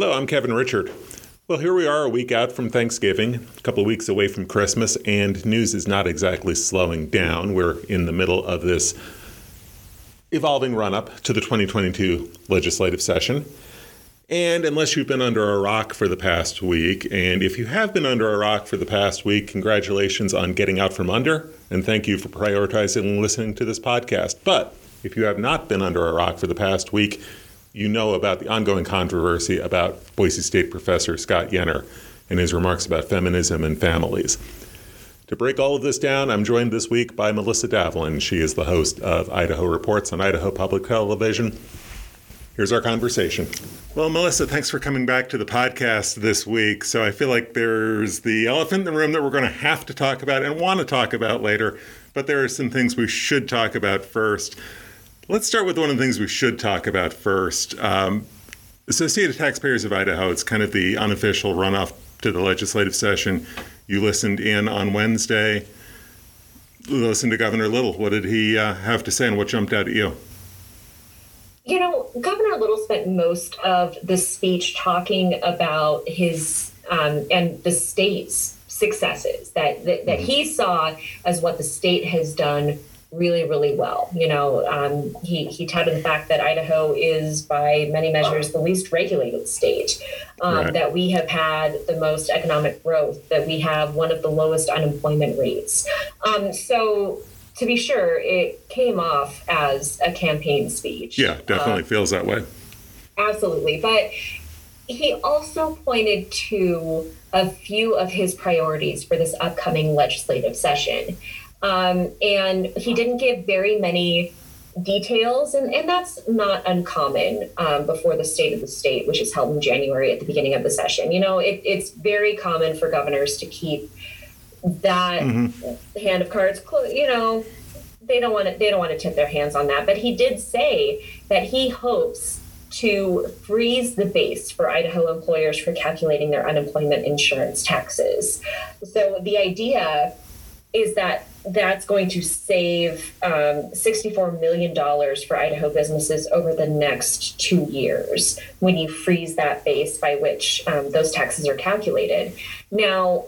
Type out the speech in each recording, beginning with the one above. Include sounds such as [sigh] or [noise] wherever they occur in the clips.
Hello, I'm Kevin Richert. Well, here we are a week out from Thanksgiving, a couple of weeks away from Christmas, and news is not exactly slowing down. We're in the middle of this evolving run up to the 2022 legislative session. And unless you've been under a rock for the past week, and if you have been under a rock for the past week, congratulations on getting out from under, and thank you for prioritizing listening to this podcast. But if you have not been under a rock for the past week, you know about the ongoing controversy about Boise State professor Scott Yenor and his remarks about feminism and families. To break all of this down, I'm joined this week by Melissa Davlin. She is the host of Idaho Reports on Idaho Public Television. Here's our conversation. Well, Melissa, thanks for coming back to the podcast this week. So I feel like there's the elephant in the room that we're going to have to talk about and want to talk about later, but there are some things we should talk about first. Let's start with one of the things we should talk about first. Um, Associated Taxpayers of Idaho, it's kind of the unofficial runoff to the legislative session. You listened in on Wednesday. Listen to Governor Little. What did he uh, have to say and what jumped out at you? You know, Governor Little spent most of the speech talking about his um, and the state's successes that that, that he saw as what the state has done really, really well. You know, um, he, he touted the fact that Idaho is, by many measures, the least regulated state, um, right. that we have had the most economic growth, that we have one of the lowest unemployment rates. Um, so to be sure, it came off as a campaign speech. Yeah, definitely uh, feels that way. Absolutely. But he also pointed to a few of his priorities for this upcoming legislative session. Um, and he didn't give very many details, and, and that's not uncommon um, before the State of the State, which is held in January at the beginning of the session. You know, it, it's very common for governors to keep that mm-hmm. hand of cards, closed. you know, they don't want to they don't want to tip their hands on that. But he did say that he hopes to freeze the base for Idaho employers for calculating their unemployment insurance taxes. So the idea is that that's going to save um, $64 million for Idaho businesses over the next two years when you freeze that base by which um, those taxes are calculated. Now,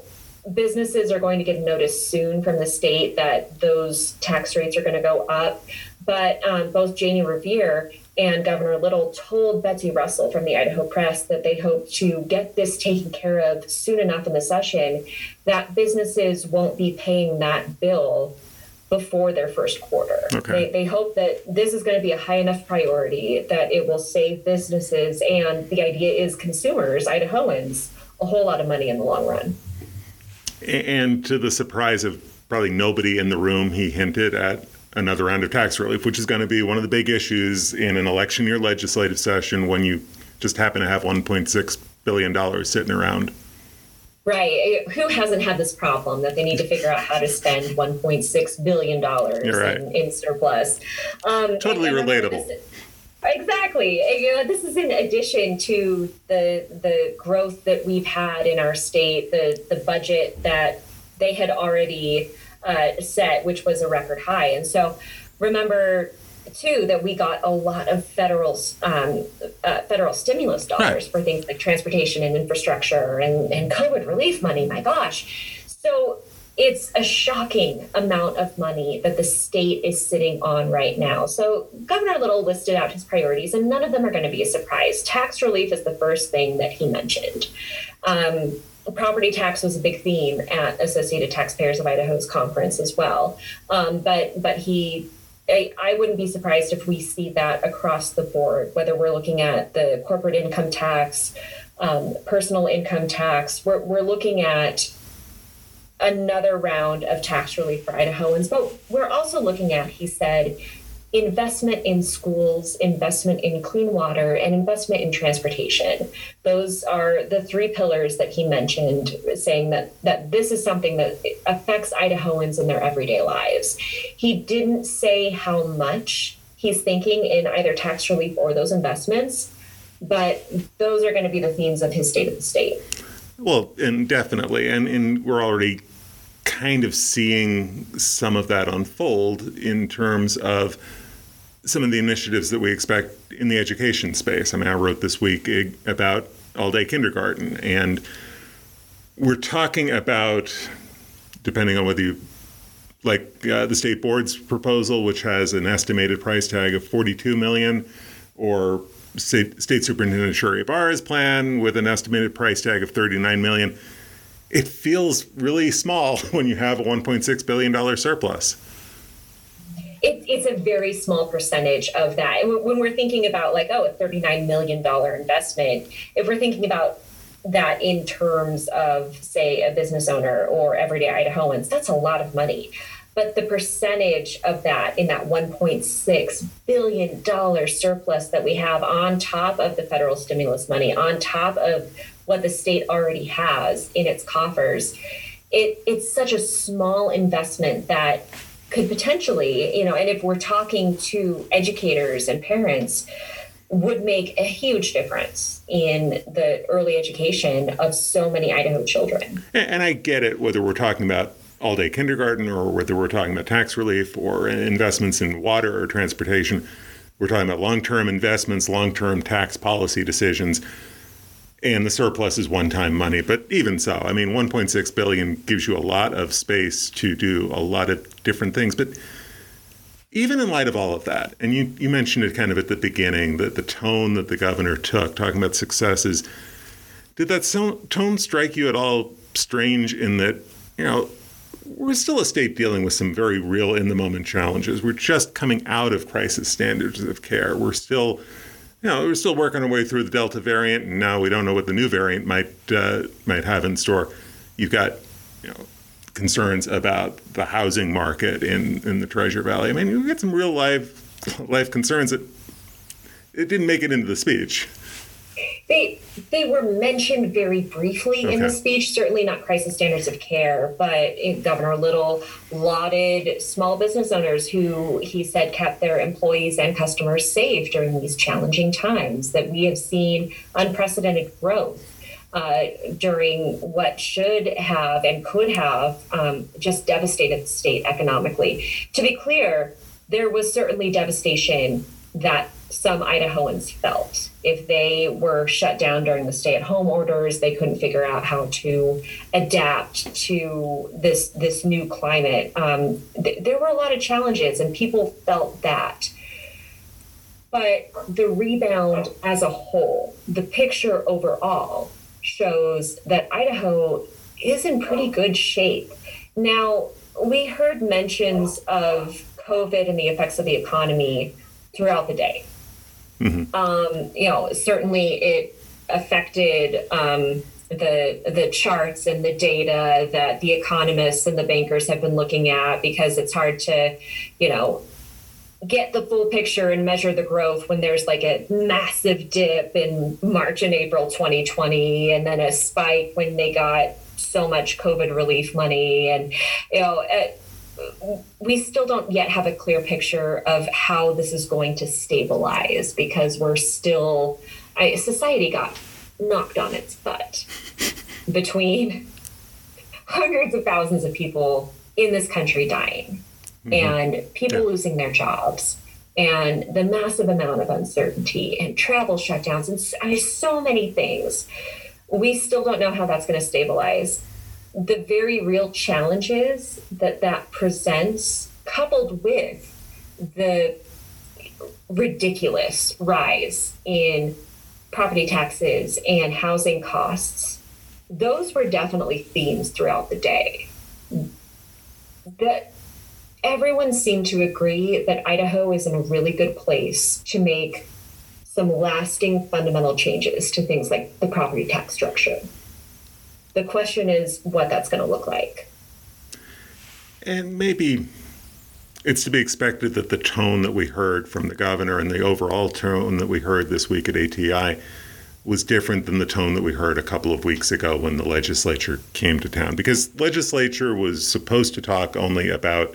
businesses are going to get notice soon from the state that those tax rates are going to go up. But um, both Jani Revier and Governor Little told Betsy Russell from the Idaho Press that they hope to get this taken care of soon enough in the session that businesses won't be paying that bill before their first quarter. Okay. They, they hope that this is going to be a high enough priority that it will save businesses and the idea is consumers, Idahoans, a whole lot of money in the long run. And to the surprise of probably nobody in the room, he hinted at another round of tax relief, which is going to be one of the big issues in an election year legislative session when you just happen to have $1.6 billion sitting around. Right. Who hasn't had this problem that they need to figure out how to spend $1.6 billion right. in, in, surplus? Um, totally relatable. This, exactly. You know, this is in addition to the the growth that we've had in our state, the the budget that they had already uh, set, which was a record high. And so remember too that we got a lot of federal um, uh, federal stimulus dollars right. for things like transportation and infrastructure and, and COVID relief money. My gosh, so it's a shocking amount of money that the state is sitting on right now. So Governor Little listed out his priorities, and none of them are going to be a surprise. Tax relief is the first thing that he mentioned. Um, property tax was a big theme at Associated Taxpayers of Idaho's conference as well. Um, but but he, I, I, wouldn't be surprised if we see that across the board, whether we're looking at the corporate income tax, um, personal income tax. We're we're looking at another round of tax relief for Idahoans, but we're also looking at, he said, investment in schools, investment in clean water, and investment in transportation. Those are the three pillars that he mentioned, saying that, that this is something that affects Idahoans in their everyday lives. He didn't say how much he's thinking in either tax relief or those investments, but those are going to be the themes of his state of the state. Well, and definitely, and, and we're already kind of seeing some of that unfold in terms of some of the initiatives that we expect in the education space. I mean, I wrote this week about all day kindergarten. And we're talking about, depending on whether you like uh, the state board's proposal, which has an estimated price tag of 42 million, or State, State Superintendent Sherri Ybarra's plan with an estimated price tag of 39 million. It feels really small [laughs] when you have a 1.6 billion dollar surplus. It, it's a very small percentage of that. And when we're thinking about like, oh, a $39 million investment, if we're thinking about that in terms of, say, a business owner or everyday Idahoans, that's a lot of money. But the percentage of that in that $1.6 billion surplus that we have on top of the federal stimulus money, on top of what the state already has in its coffers, it, it's such a small investment that could potentially, you know, and if we're talking to educators and parents, would make a huge difference in the early education of so many Idaho children. And I get it, whether we're talking about all day kindergarten or whether we're talking about tax relief or investments in water or transportation. We're talking about long term investments, long term tax policy decisions. And the surplus is one time money. But even so, I mean, 1.6 billion gives you a lot of space to do a lot of different things. But even in light of all of that, and you, you mentioned it kind of at the beginning, that the tone that the governor took, talking about successes, did that so, tone strike you at all strange in that, you know, we're still a state dealing with some very real in the moment challenges. We're just coming out of crisis standards of care. We're still, you know, we're still working our way through the Delta variant, and now we don't know what the new variant might uh, might have in store. You've got, you know, concerns about the housing market in in the Treasure Valley. I mean, we got some real life life concerns that it didn't make it into the speech. They were mentioned very briefly okay. in the speech. Certainly not crisis standards of care, but Governor Little lauded small business owners who he said kept their employees and customers safe during these challenging times. That we have seen unprecedented growth uh, during what should have and could have um, just devastated the state economically. To be clear, there was certainly devastation that some Idahoans felt. If they were shut down during the stay-at-home orders, they couldn't figure out how to adapt to this this new climate. Um, th- there were a lot of challenges, and people felt that. But the rebound as a whole, the picture overall, shows that Idaho is in pretty good shape. Now, we heard mentions of COVID and the effects of the economy throughout the day. Mm-hmm. Um, you know, certainly it affected um, the the charts and the data that the economists and the bankers have been looking at because it's hard to, you know, get the full picture and measure the growth when there's like a massive dip in March and April 2020 and then a spike when they got so much COVID relief money and you know. It, we still don't yet have a clear picture of how this is going to stabilize because we're still I, society got knocked on its butt [laughs] between [laughs] hundreds of thousands of people in this country dying mm-hmm. and people yeah. losing their jobs and the massive amount of uncertainty and travel shutdowns and I, so many things we still don't know how that's going to stabilize the very real challenges that that presents, coupled with the ridiculous rise in property taxes and housing costs, those were definitely themes throughout the day. That everyone seemed to agree that Idaho is in a really good place to make some lasting fundamental changes to things like the property tax structure. The question is what that's going to look like. And maybe it's to be expected that the tone that we heard from the governor and the overall tone that we heard this week at ATI was different than the tone that we heard a couple of weeks ago when the legislature came to town because legislature was supposed to talk only about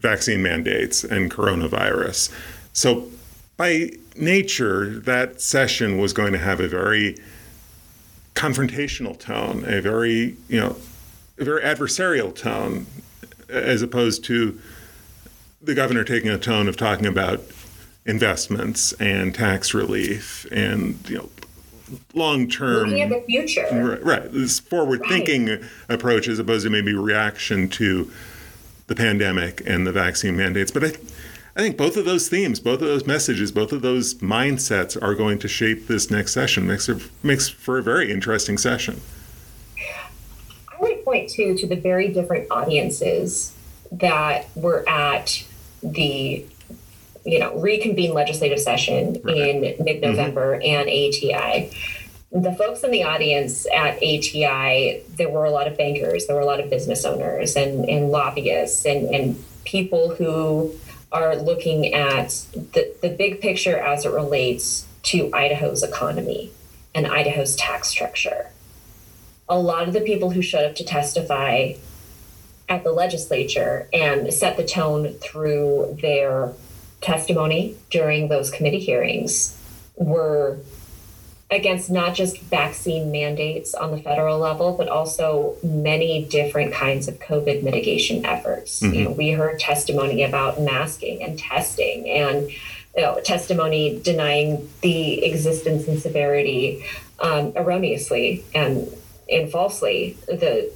vaccine mandates and coronavirus. So by nature that session was going to have a very confrontational tone, a very, you know, a very adversarial tone, as opposed to the governor taking a tone of talking about investments and tax relief and, you know, long term. Looking at the future. Right, right. This forward thinking right. approach as opposed to maybe reaction to the pandemic and the vaccine mandates. But I, I think both of those themes, both of those messages, both of those mindsets are going to shape this next session. Makes, it, makes for a very interesting session. I would point to to the very different audiences that were at the you know reconvene legislative session right. in mid-November mm-hmm. and ATI. The folks in the audience at ATI, there were a lot of bankers, there were a lot of business owners and, and lobbyists and, and people who are looking at the, the big picture as it relates to Idaho's economy and Idaho's tax structure. A lot of the people who showed up to testify at the legislature and set the tone through their testimony during those committee hearings were against not just vaccine mandates on the federal level, but also many different kinds of COVID mitigation efforts. Mm-hmm. You know, we heard testimony about masking and testing and you know, testimony denying the existence and severity um, erroneously and, and falsely the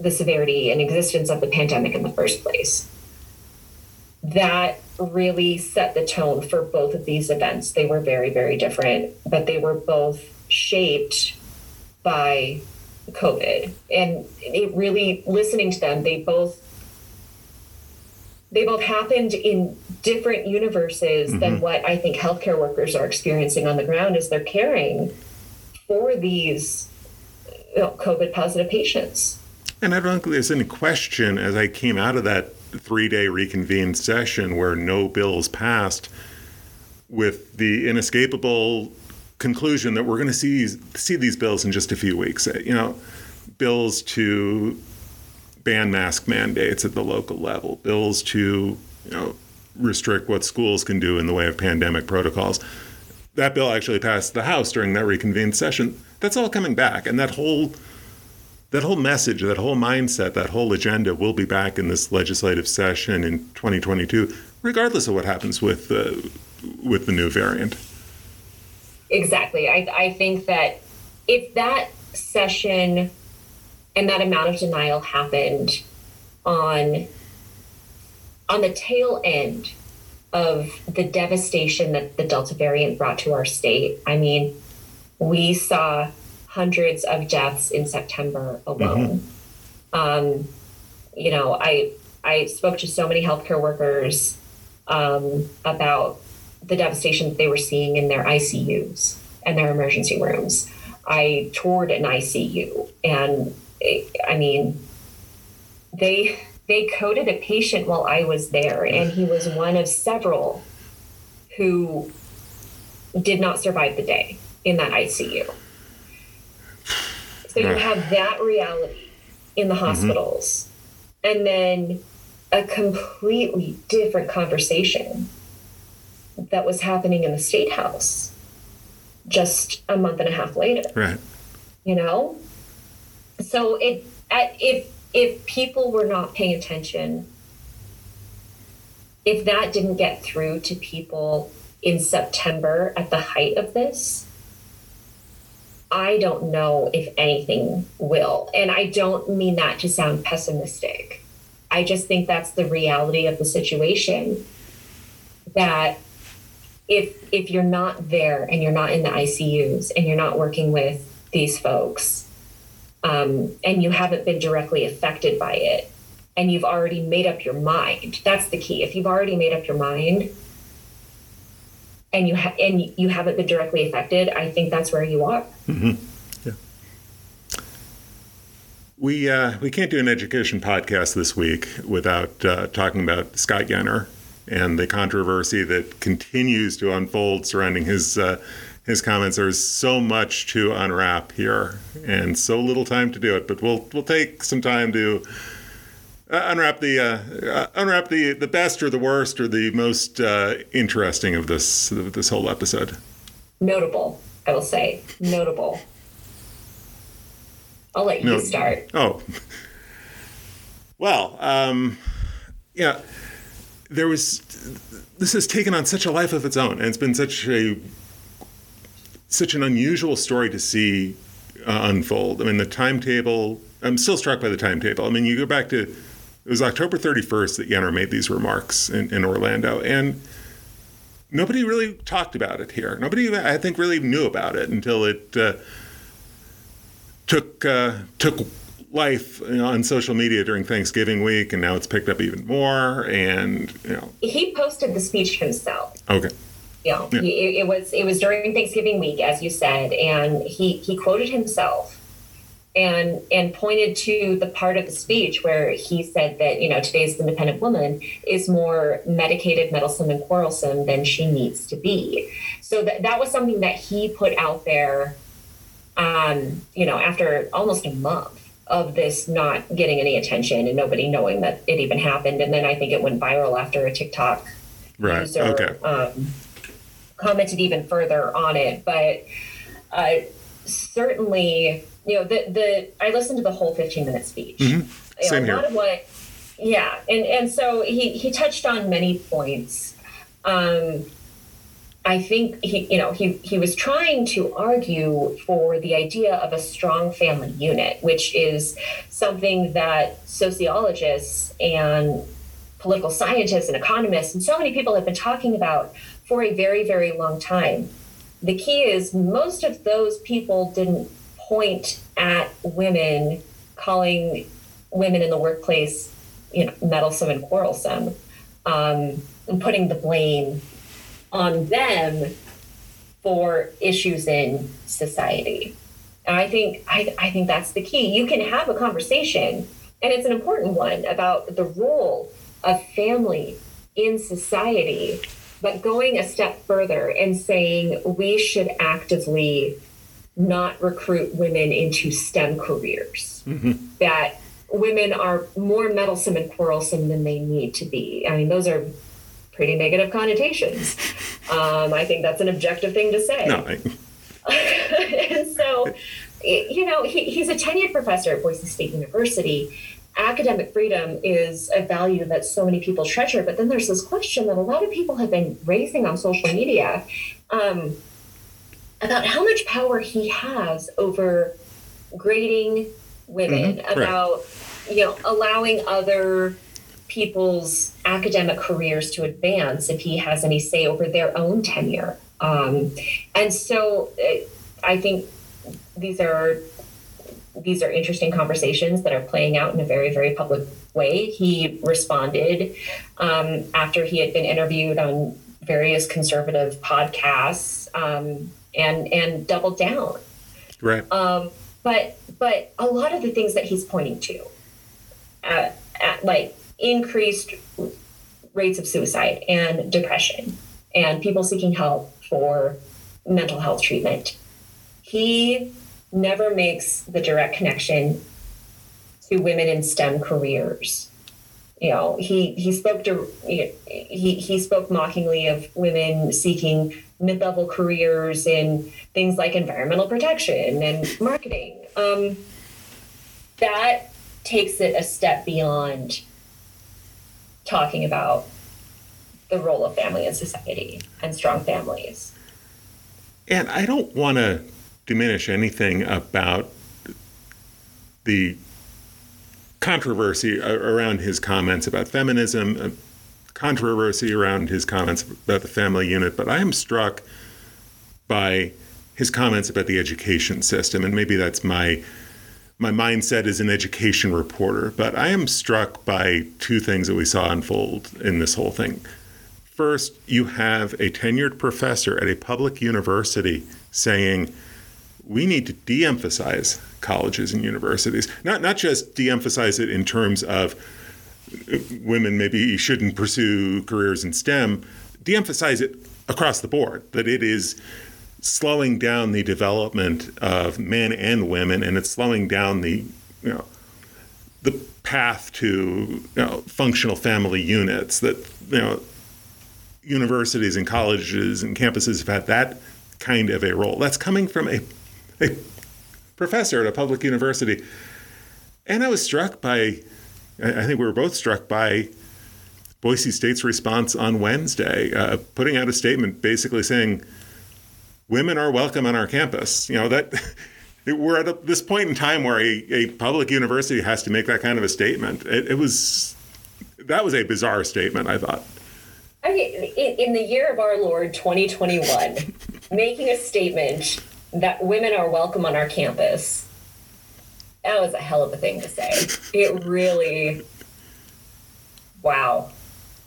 the severity and existence of the pandemic in the first place. That really set the tone for both of these events. They were very, very different, but they were both shaped by COVID. And it really, listening to them, they both they both happened in different universes mm-hmm. than what I think healthcare workers are experiencing on the ground as they're caring for these you know, COVID positive patients. And I don't think there's any question as I came out of that three day reconvened session where no bills passed with the inescapable conclusion that we're going to see see these bills in just a few weeks. Uh, you know, bills to ban mask mandates at the local level, bills to you know restrict what schools can do in the way of pandemic protocols. That bill actually passed the House during that reconvened session. That's all coming back, and that whole that whole message, that whole mindset, that whole agenda will be back in this legislative session in 2022, regardless of what happens with the with the new variant. Exactly. I, I think that if that session and that amount of denial happened on on the tail end of the devastation that the Delta variant brought to our state, I mean, we saw hundreds of deaths in September alone. Mm-hmm. Um, you know, I I spoke to so many healthcare workers um, about the devastation that they were seeing in their ICUs and their emergency rooms. I toured an ICU, and I mean, they they coded a patient while I was there, and he was one of several who did not survive the day in that ICU. So you have that reality in the mm-hmm. hospitals, mm-hmm. and then a completely different conversation that was happening in the state house just a month and a half later. Right. You know? So it if if people were not paying attention, if that didn't get through to people in September at the height of this, I don't know if anything will. And I don't mean that to sound pessimistic. I just think that's the reality of the situation that if if you're not there and you're not in the ICUs and you're not working with these folks um, and you haven't been directly affected by it and you've already made up your mind that's the key if you've already made up your mind and you ha- and you haven't been directly affected, I think that's where you are. Mm-hmm. Yeah. We uh, we can't do an education podcast this week without uh, talking about Scott Yenor and the controversy that continues to unfold surrounding his uh, his comments. There's so much to unwrap here, and so little time to do it. But we'll we'll take some time to uh, unwrap the uh, uh, unwrap the the best or the worst or the most uh, interesting of this of this whole episode. Notable, I will say, notable. I'll let you no, start. Oh, well, um, yeah, there was. This has taken on such a life of its own, and it's been such a such an unusual story to see uh, unfold. I mean, the timetable, I'm still struck by the timetable. I mean, you go back to, it was October 31st that Yenor made these remarks in, in Orlando. And nobody really talked about it here. Nobody, I think, really knew about it until it uh, took uh, took life you know, on social media during Thanksgiving week, and now it's picked up even more. And you know, he posted the speech himself. Okay. You know, yeah. he, it was it was during Thanksgiving week, as you said, and he he quoted himself and and pointed to the part of the speech where he said that you know today's independent woman is more medicated meddlesome and quarrelsome than she needs to be. So that, that was something that he put out there um, you know after almost a month of this not getting any attention and nobody knowing that it even happened. And then i think it went viral after a tiktok right. user okay. um, commented even further on it. But uh, certainly you know, the the I listened to the whole 15 minute speech. Mm-hmm. Same you know, a lot of what, yeah, and and so he he touched on many points. Um, I think he, you know, he he was trying to argue for the idea of a strong family unit, which is something that sociologists and political scientists and economists and so many people have been talking about for a very very long time. The key is most of those people didn't point at women, calling women in the workplace, you know, meddlesome and quarrelsome, um, and putting the blame on them for issues in society. And I think I, I think that's the key. You can have a conversation, and it's an important one about the role of family in society, but going a step further and saying we should actively not recruit women into STEM careers. Mm-hmm. That women are more meddlesome and quarrelsome than they need to be. I mean, those are pretty negative connotations. [laughs] Um, I think that's an objective thing to say. No, [laughs] I... and so, you know, he, he's a tenured professor at Boise State University. Academic freedom is a value that so many people treasure, but then there's this question that a lot of people have been raising on social media. Um, about how much power he has over grading women, mm-hmm. about you know allowing other people's academic careers to advance if he has any say over their own tenure. Um, and so uh, I think these are these are interesting conversations that are playing out in a very very public way. He responded um, after he had been interviewed on various conservative podcasts. Um, and and double down. Right. Um, but but a lot of the things that he's pointing to, uh, at, like increased rates of suicide and depression, and people seeking help for mental health treatment, he never makes the direct connection to women in STEM careers. You know, he he spoke to he he spoke mockingly of women seeking mid-level careers in things like environmental protection and marketing. Um, that takes it a step beyond talking about the role of family in society and strong families. And I don't want to diminish anything about the controversy around his comments about feminism, controversy around his comments about the family unit, but I am struck by his comments about the education system, and maybe that's my my mindset as an education reporter. But I am struck by two things that we saw unfold in this whole thing. First, you have a tenured professor at a public university saying we need to de-emphasize colleges and universities. Not not just de-emphasize it in terms of women maybe shouldn't pursue careers in STEM, de emphasize it across the board that it is slowing down the development of men and women and it's slowing down the you know the path to you know, functional family units that you know universities and colleges and campuses have had that kind of a role. That's coming from a, a professor at a public university. And i was struck by I think we were both struck by Boise State's response on Wednesday, uh, putting out a statement basically saying women are welcome on our campus. You know that [laughs] we're at a, this point in time where a, a, public university has to make that kind of a statement. It, it was that was a bizarre statement. I thought. I mean, in, in the year of our Lord 2021, [laughs] making a statement that women are welcome on our campus. That was a hell of a thing to say. It really, wow.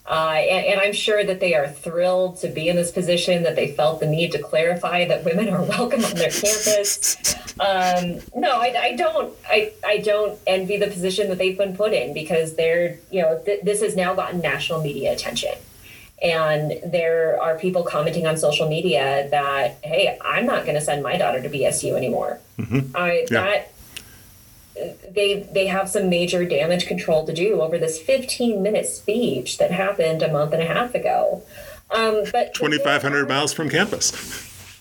Uh, and, and, I'm sure that they are thrilled to be in this position, that they felt the need to clarify that women are [laughs] welcome on their campus. Um, no, I, I, don't. I, I don't envy the position that they've been put in because they're, you know, th- this has now gotten national media attention. And there are people commenting on social media that, hey, I'm not going to send my daughter to BSU anymore. Mm-hmm. I, yeah. That they they have some major damage control to do over this 15 minute speech that happened a month and a half ago. Um, but 2,500 miles from campus.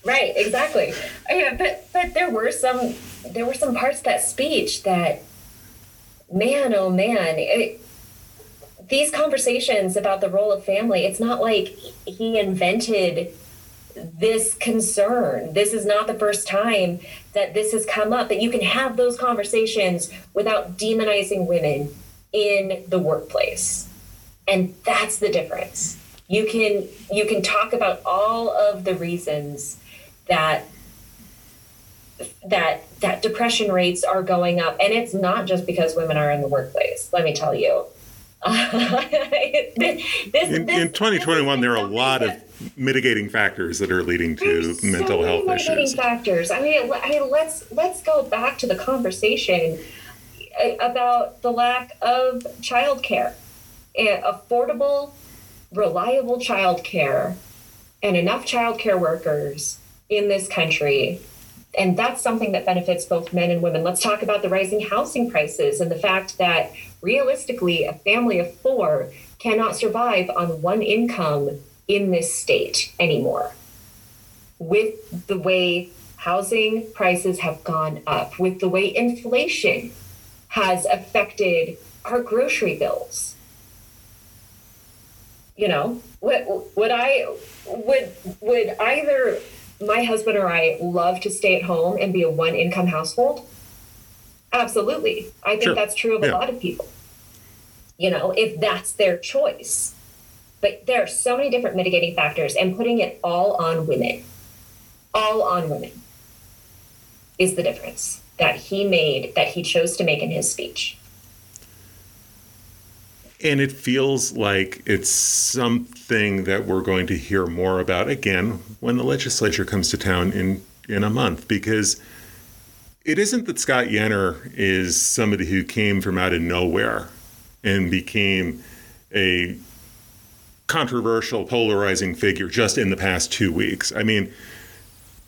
Right, exactly. Yeah, but but there were some there were some parts of that speech that, man, oh man, it, these conversations about the role of family. It's not like he invented this concern. This is not the first time that this has come up, that you can have those conversations without demonizing women in the workplace. And that's the difference. You can you can talk about all of the reasons that that that depression rates are going up and it's not just because women are in the workplace let me tell you [laughs] this, in, this, in 2021 there are a lot of mitigating factors that are leading to There's mental so health mitigating issues. factors. I mean, I mean, let's let's go back to the conversation uh, about the lack of childcare, affordable, reliable childcare, and enough childcare workers in this country. And that's something that benefits both men and women. Let's talk about the rising housing prices and the fact that realistically, a family of four cannot survive on one income in this state anymore. With the way housing prices have gone up, with the way inflation has affected our grocery bills. You know, would, would I would would either my husband or I love to stay at home and be a one income household? Absolutely. I think sure. that's true of yeah. a lot of people. You know, if that's their choice. But there are so many different mitigating factors, and putting it all on women, all on women, is the difference that he made, that he chose to make in his speech. And it feels like it's something that we're going to hear more about again when the legislature comes to town in, in a month, because it isn't that Scott Yenor is somebody who came from out of nowhere and became a controversial, polarizing figure just in the past two weeks. I mean,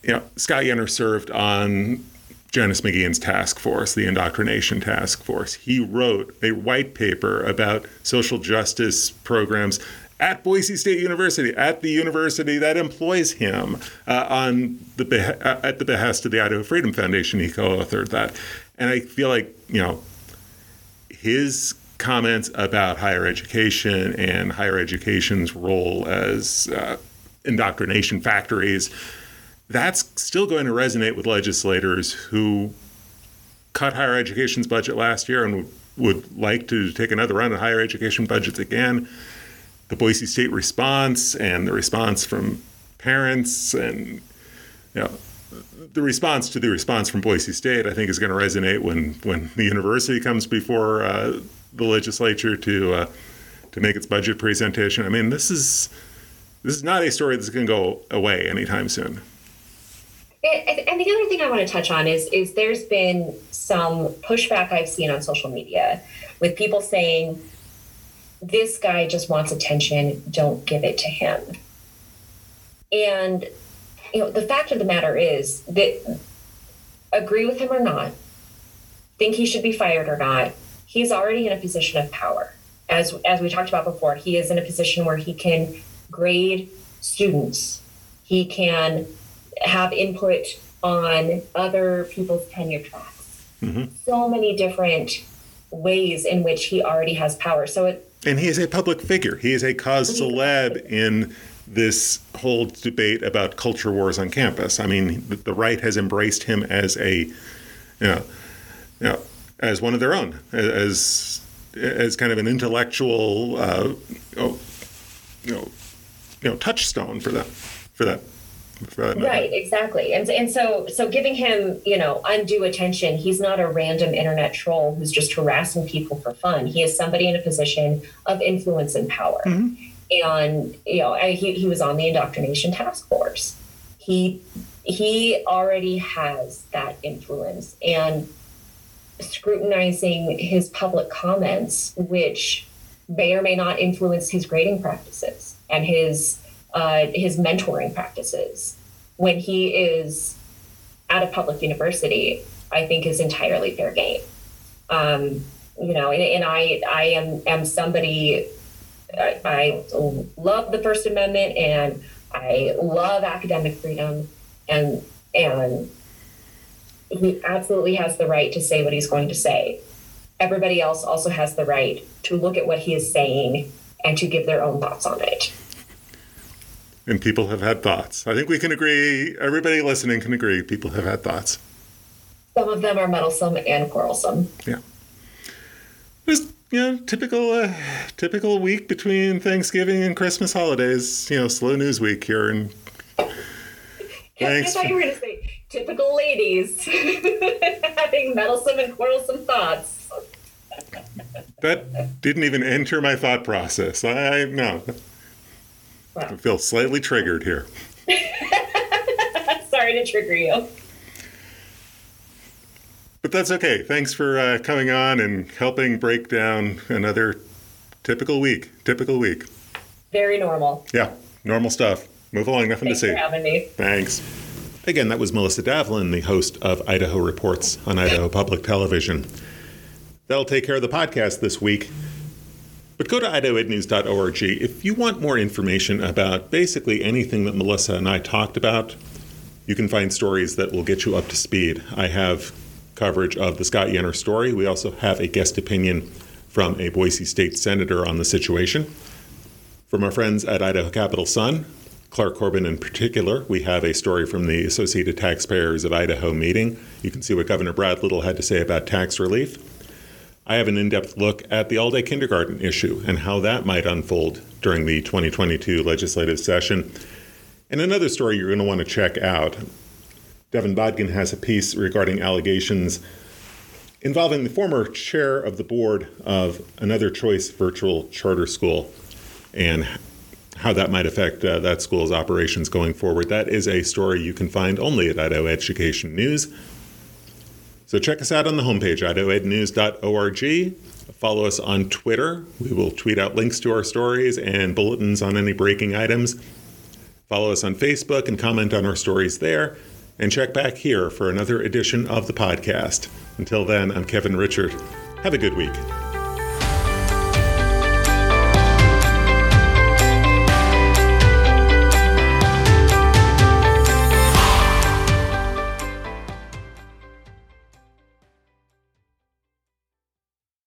you know, Scott Yenor served on Janice McGeachin's task force, the indoctrination task force. He wrote a white paper about social justice programs at Boise State University, at the university that employs him, uh, on the uh, at the behest of the Idaho Freedom Foundation. He co-authored that, and I feel like you know his comments about higher education and higher education's role as uh, indoctrination factories, that's still going to resonate with legislators who cut higher education's budget last year and would like to take another run at higher education budgets again. The Boise State response and the response from parents and you know the response to the response from Boise State, I think, is going to resonate when when the university comes before uh, the legislature to uh, to make its budget presentation. I mean, this is this is not a story that's going to go away anytime soon. And the other thing I want to touch on is is there's been some pushback I've seen on social media with people saying this guy just wants attention, don't give it to him. And you know, the fact of the matter is that agree with him or not, think he should be fired or not, he's already in a position of power. As, as we talked about before, he is in a position where he can grade students, he can have input on other people's tenure tracks. Mm-hmm. So many different ways in which he already has power. So it, and he is a public figure. He is a cause celeb in this whole debate about culture wars on campus. I mean, the right has embraced him as a, you know, you know as one of their own, as as kind of an intellectual, uh, you know, you know, touchstone for that, for that. For right, exactly, and and so so giving him you know undue attention. He's not a random internet troll who's just harassing people for fun. He is somebody in a position of influence and power. Mm-hmm. And you know, he he was on the indoctrination task force. He he already has that influence and scrutinizing his public comments, which may or may not influence his grading practices and his uh, his mentoring practices when he is at a public university, I think is entirely fair game. Um, you know, and, and, I I am am somebody I, I love the First Amendment and I love academic freedom and and he absolutely has the right to say what he's going to say. Everybody else also has the right to look at what he is saying and to give their own thoughts on it. And people have had thoughts. I think we can agree, everybody listening can agree, people have had thoughts. Some of them are meddlesome and quarrelsome. Yeah. Just, you know, typical, uh, typical week between Thanksgiving and Christmas holidays, you know, slow news week here. And thanks. [laughs] I thought you were going to say typical ladies [laughs] having meddlesome and quarrelsome thoughts. that didn't even enter my thought process. I no. Wow. I feel slightly triggered here. [laughs] Sorry to trigger you. But that's okay. Thanks for uh, coming on and helping break down another typical week. Typical week. Very normal. Yeah, normal stuff. Move along. Nothing Thanks to see. For having me. Thanks. Again, that was Melissa Davlin, the host of Idaho Reports on Idaho Public Television. That'll take care of the podcast this week. But go to idahoednews.org if you want more information about basically anything that Melissa and I talked about. You can find stories that will get you up to speed. I have coverage of the Scott Yenor story. We also have a guest opinion from a Boise State senator on the situation. From our friends at Idaho Capital Sun, Clark Corbin in particular, we have a story from the Associated Taxpayers of Idaho meeting. You can see what Governor Brad Little had to say about tax relief. I have an in depth look at the all day kindergarten issue and how that might unfold during the 2022 legislative session. And another story you're going to want to check out Devin Bodkin has a piece regarding allegations involving the former chair of the board of another choice virtual charter school and how that might affect uh, that school's operations going forward. That is a story you can find only at Idaho Education News. So check us out on the homepage, idahoednews.org. Follow us on Twitter. We will tweet out links to our stories and bulletins on any breaking items. Follow us on Facebook and comment on our stories there. And check back here for another edition of the podcast. Until then, I'm Kevin Richert. Have a good week.